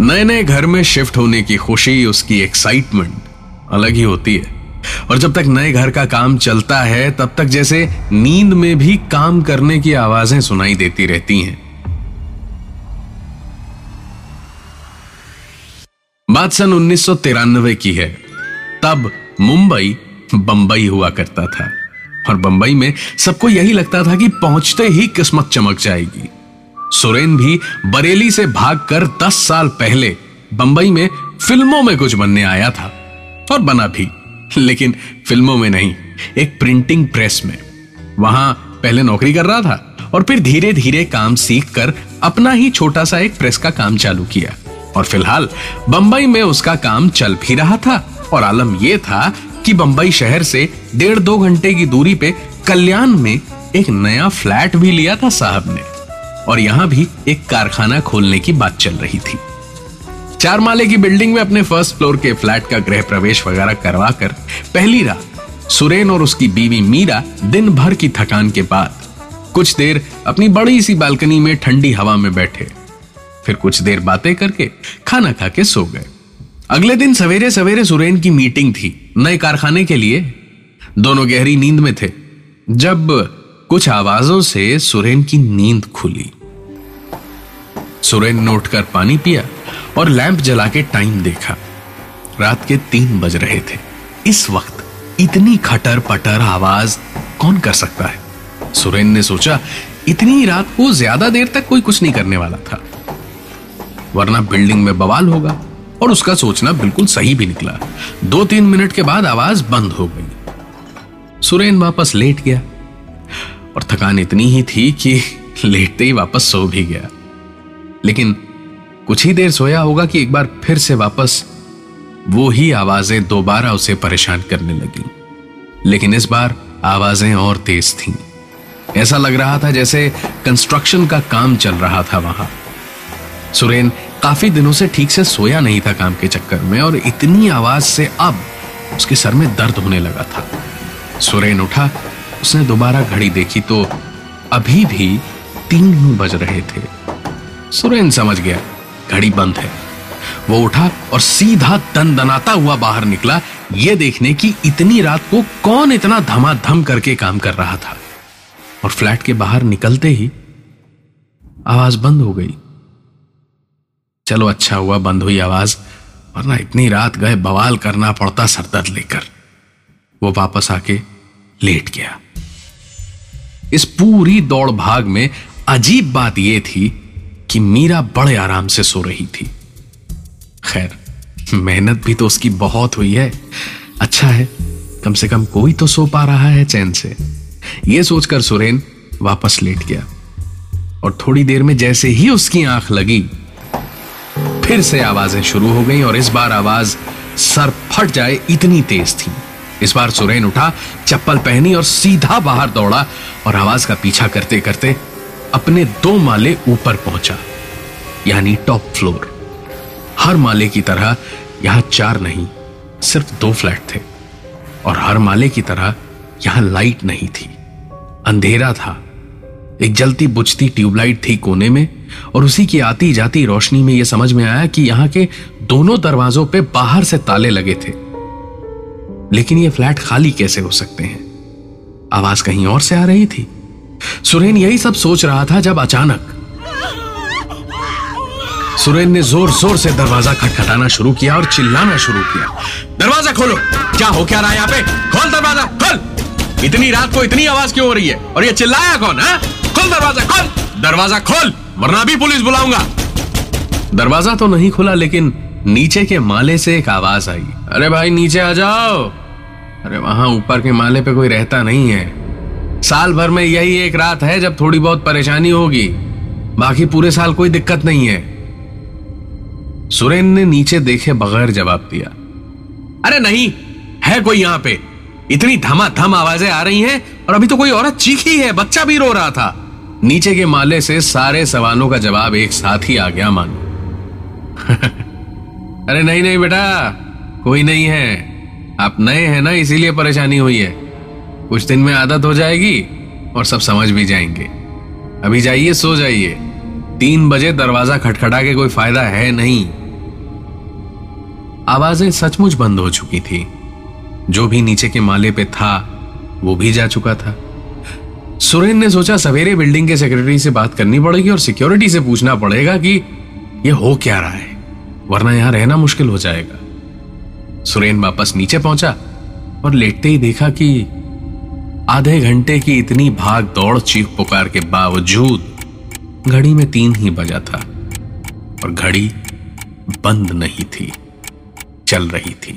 नए नए घर में शिफ्ट होने की खुशी, उसकी एक्साइटमेंट अलग ही होती है। और जब तक नए घर का काम चलता है, तब तक जैसे नींद में भी काम करने की आवाज़ें सुनाई देती रहती हैं। बात सन उन्नीस सौ तिरानबे की है। तब मुंबई बंबई हुआ करता था। और बंबई में सबको यही लगता था कि पहुँचते ही किस्मत चमक जाएगी। सुरेन भी बरेली से भागकर 10 साल पहले बंबई में फ़िल्मों में कुछ बनने आया था, और बना भी। लेकिन फ़िल्मों में नहीं, एक प्रिंटिंग प्रेस में। वहाँ पहले नौकरी कर रहा था, और फिर धीरे धीरे काम सीख कर अपना ही छोटा सा एक प्रेस का काम चालू किया। और फ़िलहाल बंबई में उसका काम चल भी रहा था, और आलम यह था कि बंबई शहर से डेढ़ दो घंटे की दूरी पे कल्याण में एक नया फ्लैट भी लिया था साहब ने। और यहाँ भी एक कारखाना खोलने की बात चल रही थी। चार माले की बिल्डिंग में अपने फ़र्स्ट फ्लोर के फ्लैट का गृह प्रवेश वगैरह करवा कर पहली रात सुरेन और उसकी बीवी मीरा दिन भर की थकान के बाद कुछ देर अपनी बड़ी सी बालकनी में ठंडी हवा में बैठे। फिर कुछ देर बातें करके खाना खा के सो गए। अगले दिन सवेरे सवेरे सुरेन की मीटिंग थी नए कारखाने के लिए। दोनों गहरी नींद में थे। जब कुछ आवाजों से सुरेन की नींद खुली। सुरेन ने उठकर पानी पिया और लैंप जला के टाइम देखा। रात के तीन बज रहे थे। इस वक्त इतनी खटर पटर आवाज़ कौन कर सकता है? सुरेन ने सोचा, इतनी रात को ज़्यादा देर तक कोई कुछ नहीं करने वाला था। वरना बिल्डिंग में बवाल होगा और उसका सोचना बिल्कुल सही भी निकला। दो तीन मिनट के बाद आवाज़ बंद हो गई। सुरेन वापस लेट गया। और थकान इतनी ही थी कि लेटते ही वापस सो भी गया। लेकिन कुछ ही देर सोया होगा कि एक बार फिर से वापस, वो ही आवाज़ें दोबारा उसे परेशान करने लगी। लेकिन इस बार आवाज़ें और तेज थीं। ऐसा लग रहा था जैसे कंस्ट्रक्शन का काम चल रहा था वहाँ। सुरेन काफ़ी दिनों से ठीक से सोया नहीं था काम के चक्कर में और इतनी आवाज़ से अब उसके सर में दर्द होने लगा था। सुरेन उठा उसने दोबारा घड़ी देखी तो अभी भी तीन ही बज रहे थे। सुरेन समझ गया, घड़ी बंद है। वो उठा और सीधा दन दनाता हुआ बाहर निकला, ये देखने की इतनी रात को कौन इतना धमाधम करके काम कर रहा था। और फ्लैट के बाहर निकलते ही आवाज़ बंद हो गई। चलो अच्छा हुआ, बंद हुई आवाज़, वरना इतनी रात गए बवाल करना पड़ता सरदर्द लेकर। वो वापस आके लेट गया। इस पूरी दौड़ भाग में अजीब बात यह थी कि मीरा बड़े आराम से सो रही थी। खैर, मेहनत भी तो उसकी बहुत हुई है। अच्छा है, कम से कम कोई तो सो पा रहा है चैन से। यह सोचकर सुरेन वापस लेट गया और थोड़ी देर में जैसे ही उसकी आँख लगी, फिर से आवाज़ें शुरू हो गई और इस बार आवाज़ सर फट जाए इतनी तेज थी। इस बार सुरेन उठा, चप्पल पहनी और सीधा बाहर दौड़ा और आवाज़ का पीछा करते करते अपने दो माले ऊपर पहुँचा, यानी टॉप फ्लोर। हर माले की तरह यहाँ चार नहीं, सिर्फ़ दो फ्लैट थे और हर माले की तरह यहाँ लाइट नहीं थी। अंधेरा था। एक जलती बुझती ट्यूबलाइट थी कोने में और उसी की आती जाती रोशनी में यह समझ में आया कि यहाँ के दोनों दरवाजों पे बाहर से ताले लगे थे। लेकिन ये फ्लैट खाली कैसे हो सकते हैं? आवाज़ कहीं और से आ रही थी। सुरेन यही सब सोच रहा था जब अचानक सुरेन ने ज़ोर ज़ोर से दरवाज़ा खटखटाना शुरू किया और चिल्लाना शुरू किया। दरवाज़ा खोलो। क्या हो क्या रहा है यहाँ पे? खोल दरवाज़ा, खोल। इतनी रात को इतनी आवाज़ क्यों हो रही है? और ये चिल्लाया कौन, है? खोल दरवाज़ा खोल। दरवाज़ा खोल, वरना भी पुलिस बुलाऊँगा। दरवाज़ा तो नहीं खुला, लेकिन नीचे के माले से एक आवाज़ आई। अरे भाई, नीचे आ जाओ। अरे वहाँ ऊपर के माले पे कोई रहता नहीं है। साल भर में यही एक रात है जब थोड़ी बहुत परेशानी होगी। बाकी पूरे साल कोई दिक्कत नहीं है। सुरेन ने नीचे देखे बगैर जवाब दिया। अरे नहीं, है कोई यहाँ पे? इतनी धमाधम आवाज़ें आ रही हैं और अभी तो कोई औरत चीखी है, बच्चा भी रो रहा था। नीचे के माले से सारे सवालों का जवाब एक साथ ही आ गया मानो। अरे नहीं नहीं बेटा, कोई नहीं है। आप नए हैं ना, इसीलिए परेशानी हुई है। कुछ दिन में आदत हो जाएगी और सब समझ भी जाएँगे। अभी जाइए, सो जाइए। तीन बजे दरवाज़ा खटखटा के कोई फ़ायदा है नहीं। आवाज़ें सचमुच बंद हो चुकी थी। जो भी नीचे के माले पे था, वो भी जा चुका था। सुरेन ने सोचा सवेरे बिल्डिंग के सेक्रेटरी से बात करनी पड़ेगी और सिक्योरिटी से पूछना पड़ेगा कि ये हो क्या रहा है। वरना यहाँ रहना मुश्किल हो जाएगा। सुरेन वापस नीचे पहुँचा और लेटते ही देखा कि आधे घंटे की इतनी भाग दौड़ चीख पुकार के बावजूद घड़ी में तीन ही बजा था और घड़ी बंद नहीं थी, चल रही थी।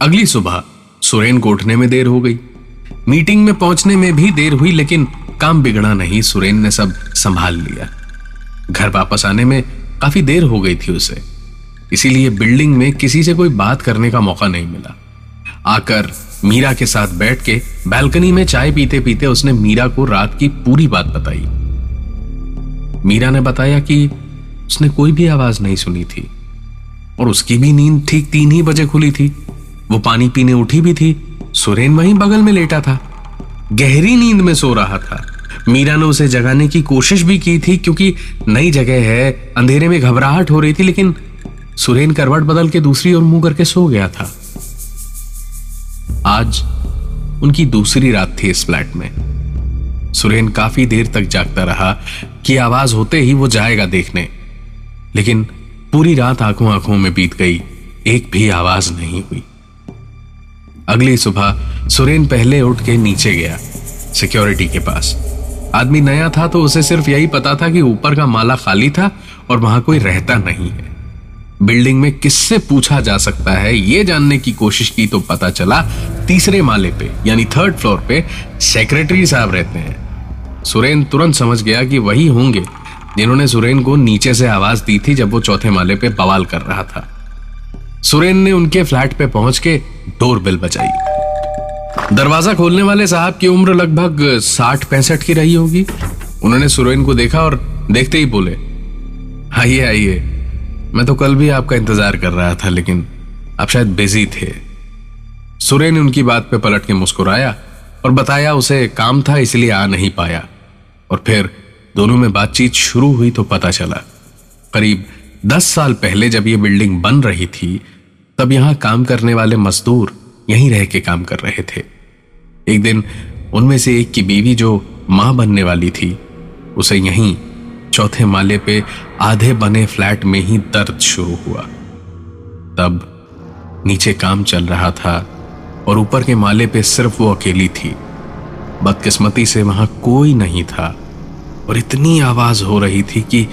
अगली सुबह सुरेन को उठने में देर हो गई। मीटिंग में पहुँचने में भी देर हुई, लेकिन काम बिगड़ा नहीं। सुरेन ने सब संभाल लिया। घर वापस आने में काफ़ी देर हो गई थी उसे। इसीलिए बिल्डिंग में किसी से कोई बात करने का मौका नहीं मिला। आकर मीरा के साथ बैठ के बैल्कनी में चाय पीते पीते उसने मीरा को रात की पूरी बात बताई। मीरा ने बताया कि उसने कोई भी आवाज़ नहीं सुनी थी और उसकी भी नींद ठीक तीन ही बजे खुली थी। वो पानी पीने उठी भी थी, सुरेन वहीं बगल में लेटा था। गहरी नींद में सो रहा था। मीरा ने उसे जगाने की कोशिश भी की थी क्योंकि नई जगह है। अंधेरे में घबराहट हो रही थी, लेकिन सुरेन करवट बदल के दूसरी ओर मुँह करके सो गया था। आज उनकी दूसरी रात थी इस फ्लैट में। सुरेन काफ़ी देर तक जागता रहा कि आवाज़ होते ही वो जाएगा देखने। लेकिन पूरी रात आँखों आँखों में बीत गई, एक भी आवाज़ नहीं हुई। अगली सुबह सुरेन पहले उठ के नीचे गया, सिक्योरिटी के पास। आदमी नया था तो उसे सिर्फ़ यही पता था कि ऊपर का माला खाली था और वहाँ कोई रहता नहीं है। बिल्डिंग में किससे पूछा जा सकता है यह जानने की कोशिश की तो पता चला तीसरे माले पे, यानी थर्ड फ्लोर पे सेक्रेटरी साहब रहते हैं। सुरेन तुरंत समझ गया कि वही होंगे, जिन्होंने सुरेन को नीचे से आवाज़ दी थी जब वो चौथे माले पे बवाल कर रहा था। सुरेन ने उनके फ्लैट पे पहुँच के डोर बेल बजाई। दरवाज़ा खोलने वाले साहब की उम्र लगभग साठ पैंसठ की रही होगी। उन्होंने सुरेन को देखा और देखते ही बोले, आइए आइए। मैं तो कल भी आपका इंतज़ार कर रहा था, लेकिन आप शायद बिज़ी थे। सुरेन उनकी बात पे पलट के मुस्कुराया और बताया उसे काम था, इसलिए आ नहीं पाया। और फिर दोनों में बातचीत शुरू हुई तो पता चला। करीब दस साल पहले जब यह बिल्डिंग बन रही थी, तब यहाँ काम करने वाले मजदूर यहीं रह के काम कर रहे थे। एक दिन उनमें से एक की बीवी जो माँ बनने वाली थी, उसे यहीं चौथे माले पे आधे बने फ्लैट में ही दर्द शुरू हुआ। तब नीचे काम चल रहा था और ऊपर के माले पे सिर्फ़ वो अकेली थी। बदकिस्मती से वहाँ कोई नहीं था और इतनी आवाज़ हो रही थी कि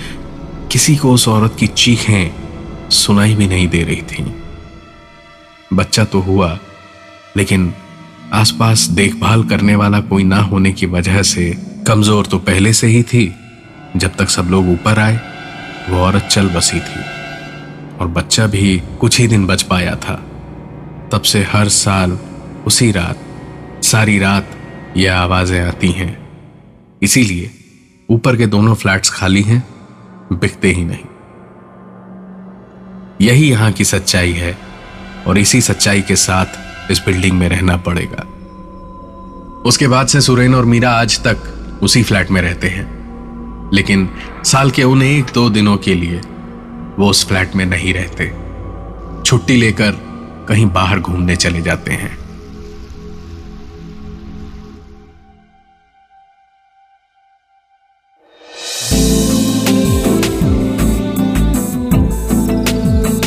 किसी को उस औरत की चीखें सुनाई भी नहीं दे रही थी। बच्चा तो हुआ लेकिन आसपास देखभाल करने वाला कोई ना होने की वजह से कमज़ोर तो पहले से ही थी। जब तक सब लोग ऊपर आए, वो औरत चल बसी थी और बच्चा भी कुछ ही दिन बच पाया था। तब से हर साल उसी रात, सारी रात ये आवाज़ें आती हैं। इसीलिए ऊपर के दोनों फ्लैट्स खाली हैं, बिकते ही नहीं। यही यहाँ की सच्चाई है और इसी सच्चाई के साथ इस बिल्डिंग में रहना पड़ेगा। उसके बाद से सुरेन और मीरा आज तक उसी फ्लैट में रहते हैं। लेकिन साल के उन एक दो दिनों के लिए वो उस फ्लैट में नहीं रहते। छुट्टी लेकर कहीं बाहर घूमने चले जाते हैं।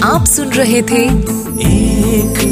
आप सुन रहे थे एक